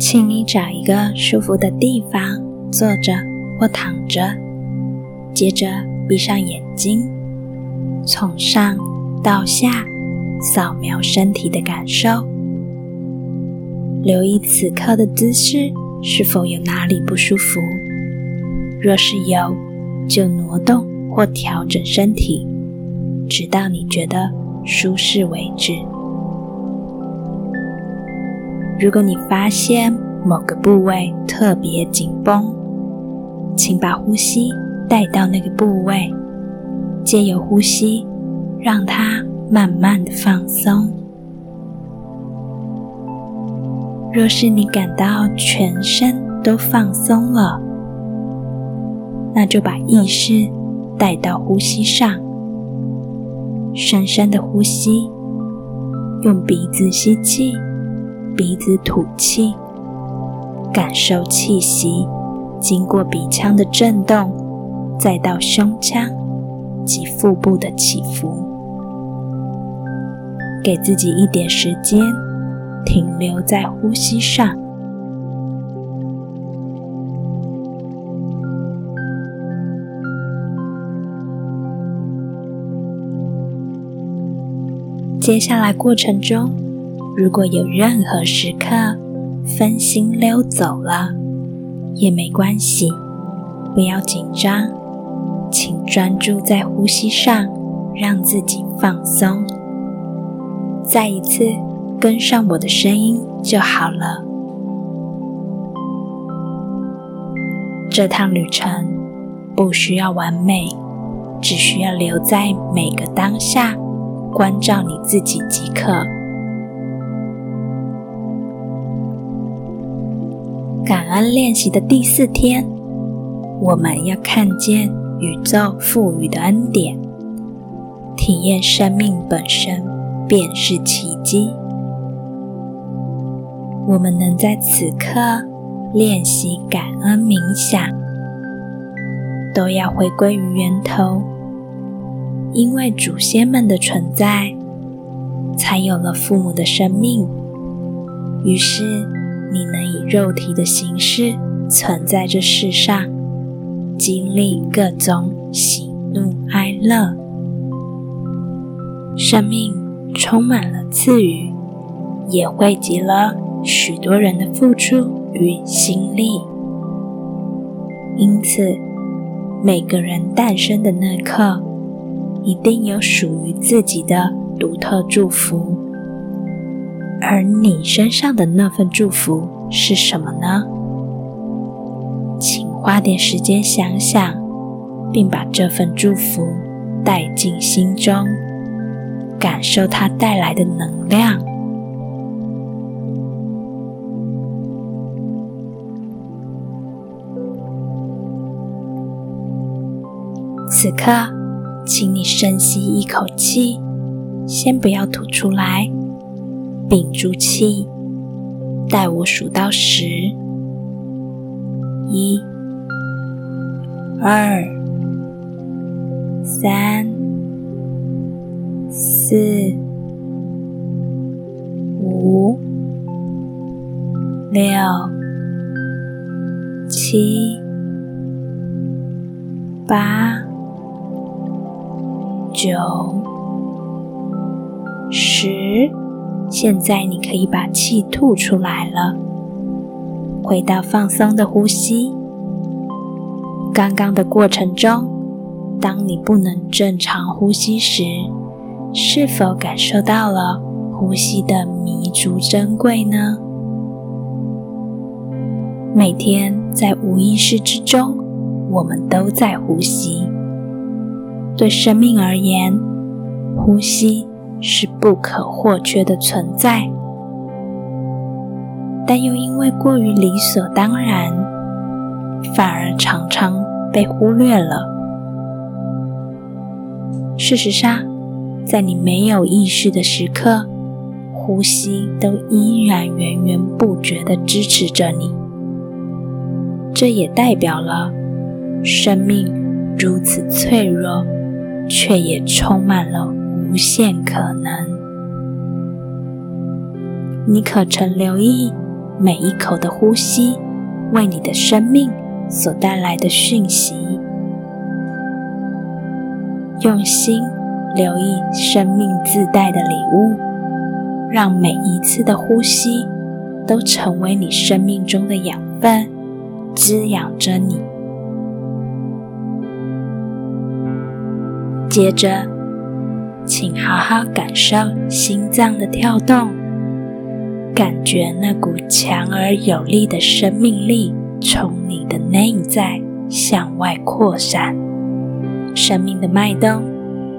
请你找一个舒服的地方坐着或躺着，接着闭上眼睛，从上到下扫描身体的感受，留意此刻的姿势是否有哪里不舒服。若是有，就挪动或调整身体，直到你觉得舒适为止。如果你发现某个部位特别紧绷，请把呼吸带到那个部位，借由呼吸让它慢慢的放松。若是你感到全身都放松了，那就把意识带到呼吸上，深深的呼吸，用鼻子吸气。鼻子吐气，感受气息经过鼻腔的震动，再到胸腔及腹部的起伏。给自己一点时间，停留在呼吸上。接下来过程中。如果有任何时刻分心溜走了，也没关系，不要紧张，请专注在呼吸上，让自己放松。再一次跟上我的声音就好了。这趟旅程不需要完美，只需要留在每个当下，关照你自己即可。感恩练习的第四天，我们要看见宇宙赋予的恩典，体验生命本身便是奇迹。我们能在此刻练习感恩冥想，都要回归于源头，因为祖先们的存在，才有了父母的生命。于是。你能以肉体的形式存在这世上，经历各种喜怒哀乐，生命充满了赐予，也汇集了许多人的付出与心力。因此，每个人诞生的那刻，一定有属于自己的独特祝福。而你身上的那份祝福是什么呢？请花点时间想想，并把这份祝福带进心中，感受它带来的能量。此刻，请你深吸一口气，先不要吐出来。屏住气，待我数到十，一、二、三、四、五、六、七、八、九、十。现在你可以把气吐出来了，回到放松的呼吸。刚刚的过程中，当你不能正常呼吸时，是否感受到了呼吸的弥足珍贵呢？每天在无意识之中，我们都在呼吸。对生命而言，呼吸。是不可或缺的存在，但又因为过于理所当然，反而常常被忽略了。事实上，在你没有意识的时刻，呼吸都依然源源不绝的支持着你。这也代表了生命如此脆弱，却也充满了。无限可能，你可曾留意每一口的呼吸为你的生命所带来的讯息。用心留意生命自带的礼物，让每一次的呼吸都成为你生命中的养分，滋养着你。接着，请好好感受心脏的跳动，感觉那股强而有力的生命力从你的内在向外扩散，生命的脉动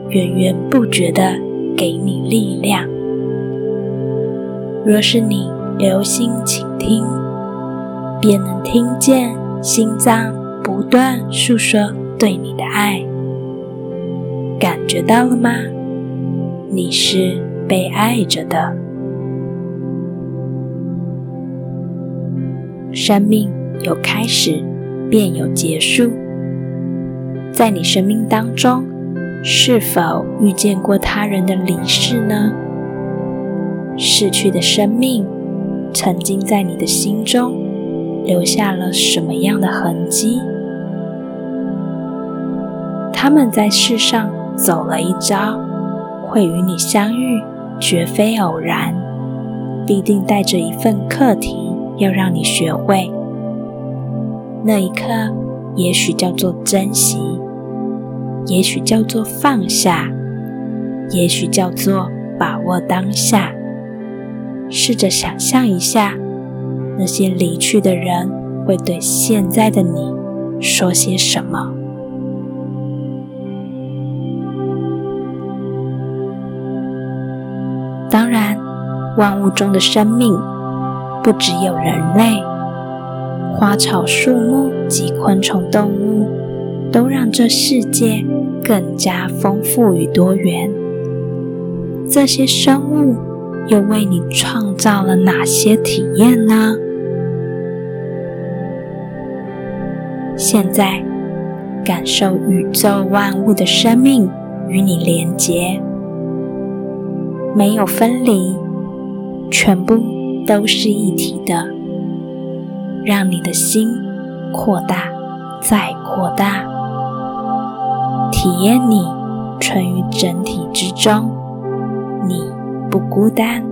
源源不绝的给你力量。若是你留心倾听，便能听见心脏不断诉说对你的爱。感觉到了吗？你是被爱着的。生命有开始，便有结束。在你生命当中，是否遇见过他人的离世呢？逝去的生命曾经在你的心中留下了什么样的痕迹？他们在世上。走了一遭，会与你相遇，绝非偶然，必定带着一份课题要让你学会。那一刻，也许叫做珍惜，也许叫做放下，也许叫做把握当下。试着想象一下，那些离去的人会对现在的你说些什么。当然，万物中的生命不只有人类，花草树木及昆虫动物，都让这世界更加丰富与多元。这些生物又为你创造了哪些体验呢？现在，感受宇宙万物的生命与你连结。没有分离，全部都是一体的，让你的心扩大，再扩大，体验你存于整体之中，你不孤单。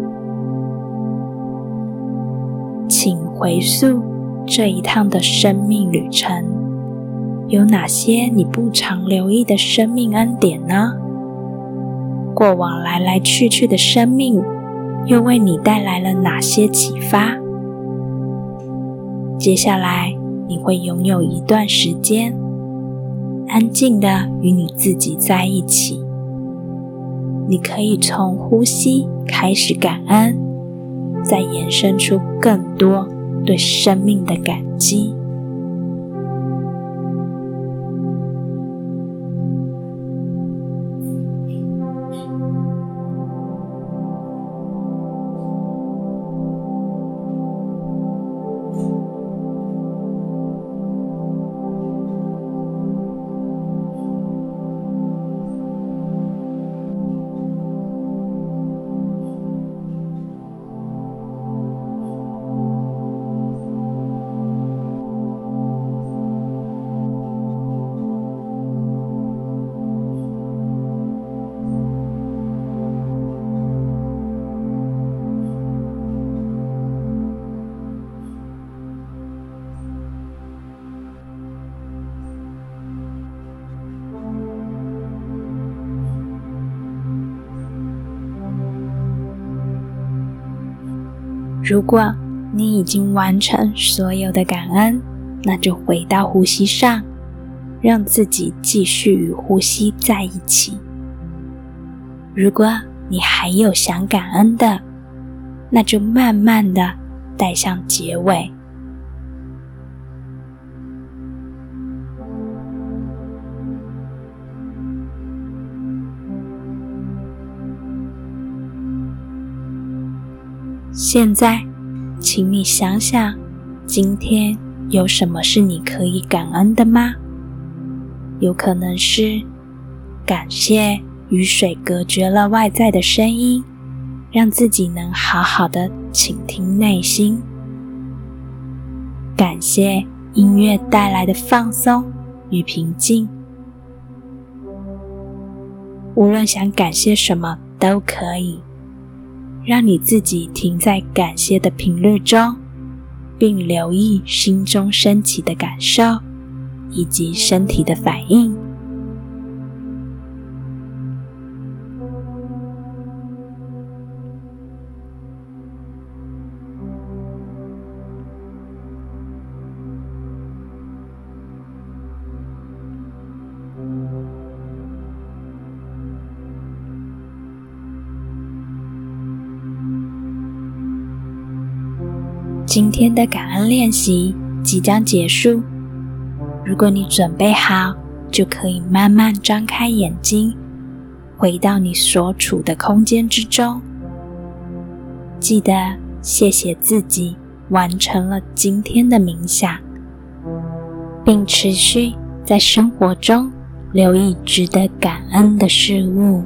请回溯这一趟的生命旅程，有哪些你不常留意的生命恩典呢？过往来来去去的生命，又为你带来了哪些启发？接下来你会拥有一段时间，安静的与你自己在一起。你可以从呼吸开始感恩，再延伸出更多对生命的感激。如果你已经完成所有的感恩，那就回到呼吸上，让自己继续与呼吸在一起。如果你还有想感恩的，那就慢慢的带向结尾。现在，请你想想，今天有什么是你可以感恩的吗？有可能是感谢雨水隔绝了外在的声音，让自己能好好的倾听内心；感谢音乐带来的放松与平静。无论想感谢什么都可以，让你自己停在感谢的频率中，并留意心中升起的感受以及身体的反应。今天的感恩练习即将结束。如果你准备好，就可以慢慢张开眼睛，回到你所处的空间之中。记得谢谢自己完成了今天的冥想，并持续在生活中留意值得感恩的事物。